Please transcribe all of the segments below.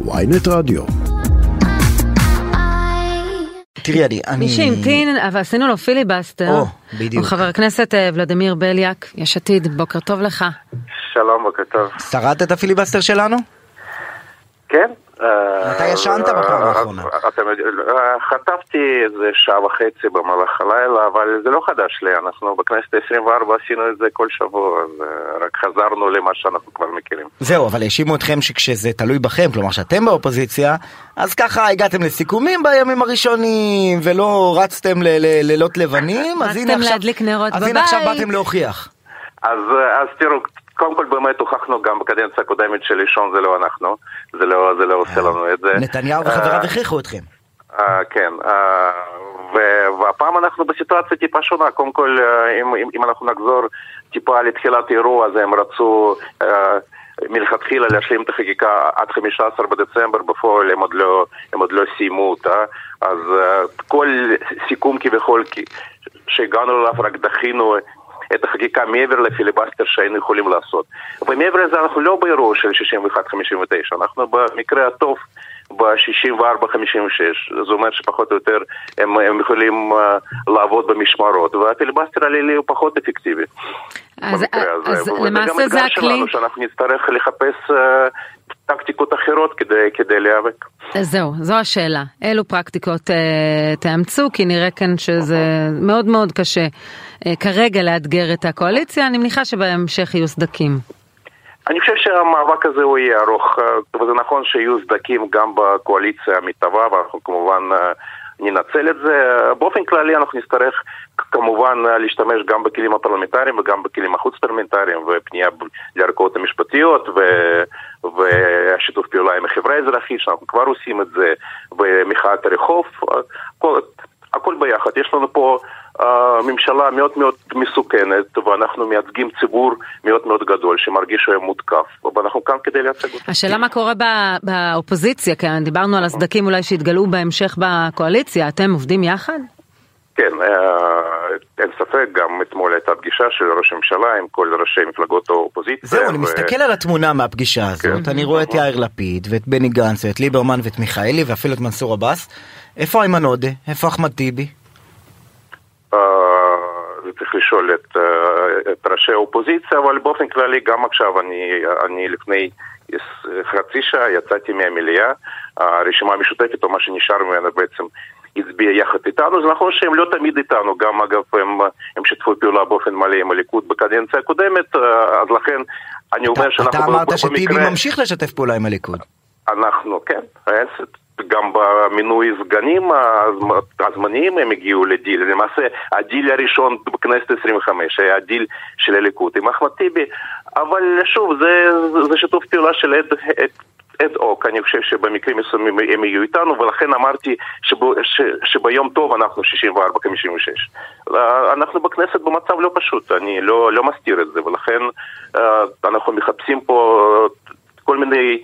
ויינט רדיו. תראי, אני... מי שהמתין, אבל עשינו לו פיליבסטר, או, בדיוק. הוא חבר הכנסת אה, ולדימיר בליאק, יש עתיד, בוקר טוב לך. שלום, בוקר טוב. שרדת את הפיליבסטר שלנו? כן. מתי ישנת בפעם האחרונה? אתם יודעים, אה, חטפתי איזה שעה וחצי במהלך הלילה, אבל זה לא חדש לי, אנחנו בכנסת ה-24 עשינו את זה כל שבוע, אז אה, רק חזרנו למה שאנחנו כבר מכירים. זהו, אבל האשימו אתכם שכשזה תלוי בכם, כלומר שאתם באופוזיציה, אז ככה הגעתם לסיכומים בימים הראשונים, ולא רצתם ל- ל- לילות לבנים, אז הנה עכשיו... באתם להוכיח. אז, אה, אז תראו, קודם כל באמת הוכחנו גם בקדנציה הקודמת של לישון זה לא אנחנו, זה לא, זה לא עושה לנו את זה. נתניהו אה, וחבריו הכריחו אתכם. אה, כן, אה, והפעם אנחנו בסיטואציה טיפה שונה, קודם כל אה, אם, אם, אנחנו נחזור טיפה לתחילת האירוע, אז הם רצו אה, מלכתחילה להשלים את החקיקה עד 15 בדצמבר, בפועל הם עוד לא, הם עוד לא סיימו אותה, אז אה, כל סיכום כביכול שהגענו אליו רק דחינו את החקיקה מעבר לפיליבסטר שהיינו יכולים לעשות. ומעבר לזה אנחנו לא באירוע של 61-59, אנחנו במקרה הטוב ב-64-56, זה אומר שפחות או יותר הם, הם יכולים uh, לעבוד במשמרות, והפיליבסטר הלילי הוא פחות אפקטיבי. אז- הזה. אז וזה למעשה גם אתגר זה הכלי- שלנו, שאנחנו נצטרך לחפש uh, טקטיקות אחרות כדי, כדי להיאבק. זהו, זו השאלה. אילו פרקטיקות אה, תאמצו? כי נראה כאן שזה מאוד מאוד קשה כרגע לאתגר את הקואליציה, אני מניחה שבהמשך יהיו סדקים. אני חושב שהמאבק הזה הוא יהיה ארוך, אה, וזה נכון שיהיו סדקים גם בקואליציה המתהווה, ואנחנו כמובן אה, ננצל את זה. אה, באופן כללי אנחנו נצטרך כמובן אה, להשתמש גם בכלים הפרלמנטריים וגם בכלים החוץ פרלמנטריים, ופנייה לערכאות המשפטיות, ו... והשיתוף פעולה עם החברה האזרחית, שאנחנו כבר עושים את זה, ומחאת הרחוב, אה, הכל, הכל ביחד. יש לנו פה uh, ממשלה מאוד מאוד מסוכנת, ואנחנו מייצגים ציבור מאוד מאוד גדול שמרגיש שהוא מותקף, ואנחנו כאן כדי לייצג אותו. השאלה מה קורה ב- באופוזיציה, כי דיברנו על הסדקים אולי שיתגלו בהמשך בקואליציה, אתם עובדים יחד? כן, אה, אין ספק, גם אתמול הייתה פגישה של ראש הממשלה עם כל ראשי מפלגות האופוזיציה. זהו, אני ו- מסתכל על התמונה מהפגישה הזאת, אני רואה את יאיר לפיד, ואת בני גנץ, ואת ליברמן, ואת מיכאלי, ואפילו את מנסור עבאס. איפה איימן עודה? איפה אחמד טיבי? אה, זה צריך לשאול את, אה, את ראשי האופוזיציה, אבל באופן כללי גם עכשיו, אני, אני לפני חצי שעה יצאתי מהמליאה, הרשימה המשותפת, או מה שנשאר ממנה בעצם, הצביע יחד איתנו, זה נכון שהם לא תמיד איתנו, גם אגב הם, הם שיתפו פעולה באופן מלא עם הליכוד בקדנציה הקודמת, אה, אז לכן אני אומר שאנחנו אתה אמרת שטיבי במקרה- ממשיך לשתף פעולה עם הליכוד. אנחנו, כן, גם במינוי סגנים הז- הזמניים הם הגיעו לדיל, למעשה הדיל הראשון בכנסת 25 היה הדיל של הליכוד עם אחמד טיבי, אבל שוב, זה, זה שיתוף פעולה של עד, עד, עד הוק, אני חושב שבמקרים מסוימים הם יהיו איתנו, ולכן אמרתי שב, ש, שביום טוב אנחנו 64-56. אנחנו בכנסת במצב לא פשוט, אני לא, לא מסתיר את זה, ולכן אה, אנחנו מחפשים פה כל מיני...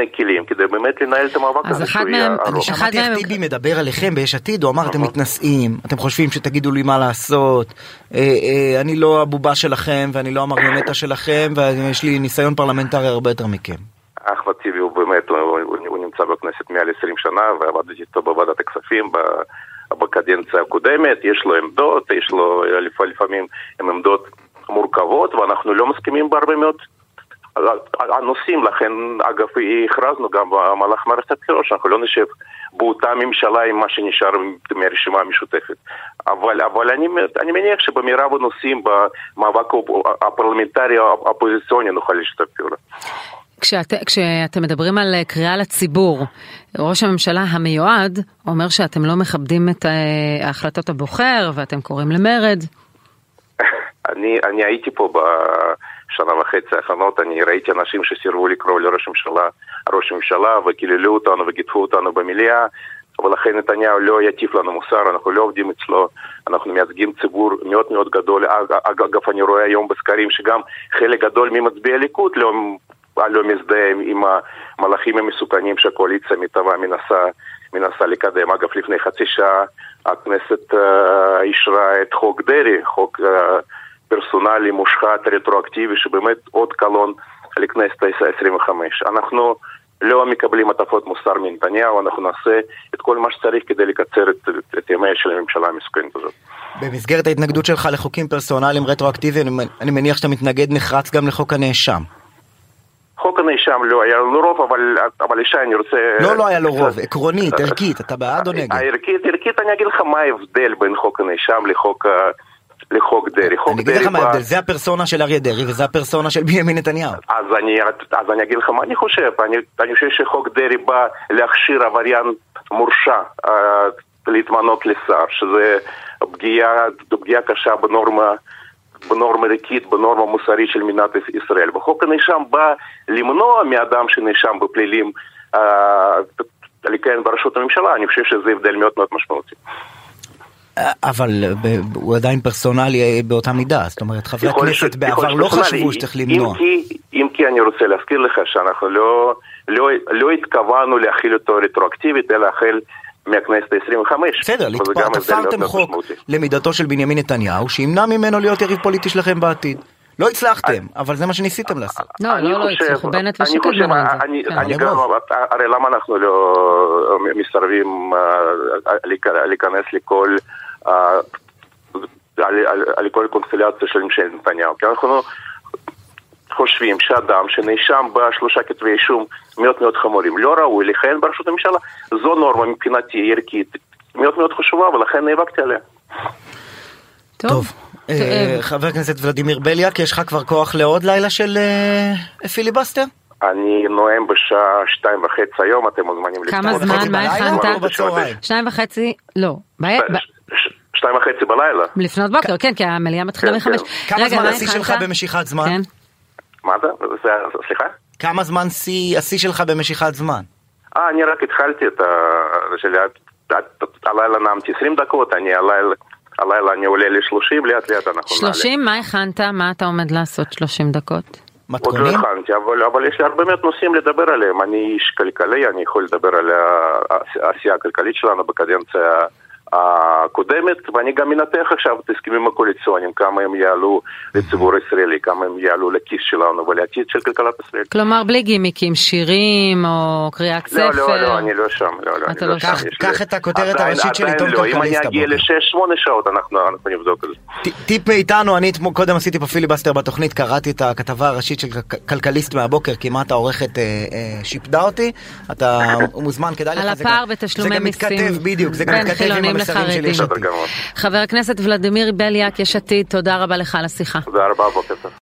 מיני כלים כדי באמת לנהל את המאבק אז הזה אחד שהוא יהיה מהם- ארוך. אחד שמעתי איך טיבי מדבר עליכם ביש עתיד, הוא אמר אתם נכון. מתנשאים, אתם חושבים שתגידו לי מה לעשות, אה, אה, אני לא הבובה שלכם ואני לא המריונטה שלכם ויש לי ניסיון פרלמנטרי הרבה יותר מכם. אחמד טיבי הוא באמת, הוא, נמצא בכנסת מעל 20 שנה ועבדתי איתו בוועדת הכספים בקדנציה הקודמת, יש לו עמדות, יש לו לפ- לפעמים עמדות מורכבות ואנחנו לא מסכימים בהרבה מאוד הנושאים, לכן אגב הכרזנו גם במהלך מערכת הבחירות שאנחנו לא נשב באותה ממשלה עם מה שנשאר מהרשימה המשותפת. אבל, אבל אני, אני מניח שבמרב הנושאים במאבק הפרלמנטרי האופוזיציוני נוכל לשתף פעולה. כשאת, כשאתם מדברים על אה, קריאה לציבור, ראש הממשלה המיועד אומר שאתם לא מכבדים את אה, החלטות הבוחר ואתם קוראים למרד. אני, אני הייתי פה בשנה וחצי האחרונות, אני ראיתי אנשים שסירבו לקרוא לראש הממשלה ראש הממשלה וקיללו אותנו וגידפו אותנו במליאה ולכן נתניהו לא יטיף לנו מוסר, אנחנו לא עובדים אצלו, אנחנו מייצגים ציבור מאוד מאוד גדול. אגב, אני רואה היום בסקרים שגם חלק גדול ממצביעי הליכוד לא, לא מזדהה עם המהלכים המסוכנים שהקואליציה המתהווה מנסה, מנסה לקדם. אגב, לפני חצי שעה הכנסת uh, אישרה את חוק דרעי, חוק uh, פרסונלי מושחת רטרואקטיבי, שבאמת עוד קלון לכנסת ה-25. אנחנו לא מקבלים הטפות מוסר מנתניהו, אנחנו נעשה את כל מה שצריך כדי לקצר את, את, את ימיה של הממשלה המסוכנת הזאת. במסגרת ההתנגדות שלך לחוקים פרסונליים רטרואקטיביים, אני מניח שאתה מתנגד נחרץ גם לחוק הנאשם. חוק הנאשם לא היה לו רוב, אבל, אבל ישי, אני רוצה... לא, לא היה לו רוב, עקרונית, ערכית, אתה בעד או נגד? הערכית, ערכית, אני אגיד לך מה ההבדל בין חוק הנאשם לחוק... לחוק דרעי. חוק אני אגיד לך מה ההבדל, זה הפרסונה של אריה דרעי וזה הפרסונה של בנימין נתניהו. אז אני, אז אני אגיד לך מה אני חושב, אני, אני חושב שחוק דרעי בא להכשיר עבריין מורשע uh, להתמנות לשר, שזה פגיעה, פגיעה קשה בנורמה בנורמה ערכית, בנורמה מוסרית של מדינת ישראל. וחוק הנאשם בא למנוע מאדם שנאשם בפלילים אה, לכהן בראשות הממשלה, אני חושב שזה הבדל מאוד מאוד משמעותי. אבל הוא עדיין פרסונלי באותה מידה, זאת אומרת חברי הכנסת בעבר לא חשבו שצריך למנוע. אם כי אני רוצה להזכיר לך שאנחנו לא, לא, לא התכוונו להכיל אותו רטרואקטיבית, אלא החל מהכנסת ה-25. בסדר, תפרתם חוק למידתו של בנימין נתניהו, שימנע ממנו להיות יריב פוליטי שלכם בעתיד. לא הצלחתם, אבל זה מה שניסיתם לעשות. לא, לא, לא הצליחו, בנט ושקד בנו את זה. אני. גם, הרי למה אנחנו לא מסרבים אה, להיכנס לכל... אה, על כל קונסטלציה של ממשלת נתניהו, כי אנחנו חושבים שאדם שנאשם בשלושה כתבי אישום מאוד מאוד חמורים לא ראוי לכהן בראשות הממשלה. זו נורמה מבחינתי ערכית מאוד מאוד חשובה ולכן נאבקתי עליה. טוב. אה, חבר הכנסת ולדימיר בליאק, יש לך כבר כוח לעוד לילה של אה, פיליבסטר? אני נואם בשעה שתיים וחצי היום, אתם מוזמנים לפתור. כמה זמן? מה הכנת? שתיים וחצי? לא. שתיים וחצי בלילה. לפנות בוקר, כן, כי המליאה מתחילה כן, מחמש. כן. כמה זמן השיא שלך במשיכת זמן? כן. מה זה? סליחה? כמה זמן השיא שלך במשיכת זמן? אה, אני רק התחלתי את ה... הלילה נעמתי 20 דקות, אני הלילה... הלילה אני עולה ל-30, לאט לאט אנחנו נעלה. 30? מה הכנת? מה אתה עומד לעשות 30 דקות? מתכונים? עוד לא הכנתי, אבל, אבל יש לי הרבה מאוד נושאים לדבר עליהם. אני איש כלכלי, אני יכול לדבר על העשייה הכלכלית שלנו בקדנציה הקודמת, ואני גם מנתח עכשיו את ההסכמים הקואליציוניים, כמה הם יעלו לציבור הישראלי, כמה הם יעלו לכיס שלנו ולעתיד של כלכלת ישראל. כלומר, בלי גימיקים, שירים או קריאת ספר? לא, לא, לא, אני לא שם, לא, לא, אתה לא, לא שם. קח את הכותרת הראשית של עיתון כלכליסט הבוקר. אם אני אגיע לשש-שמונה שעות, אנחנו נבדוק את זה. טיפ מאיתנו, אני קודם עשיתי פה פיליבסטר בתוכנית, קראתי את הכתבה הראשית של כלכליסט מהבוקר, כמעט העורכת אה, אה, שיפדה אותי, אתה מוזמן, כדאי לך. על הפער בתשלומי מיסים. זה גם מתכתב, בדיוק, זה גם מתכתב עם עתיד. חבר הכנסת ולדימיר בליאק, יש עתיד, תודה רבה לך על השיחה. תודה רבה, בוקר טוב.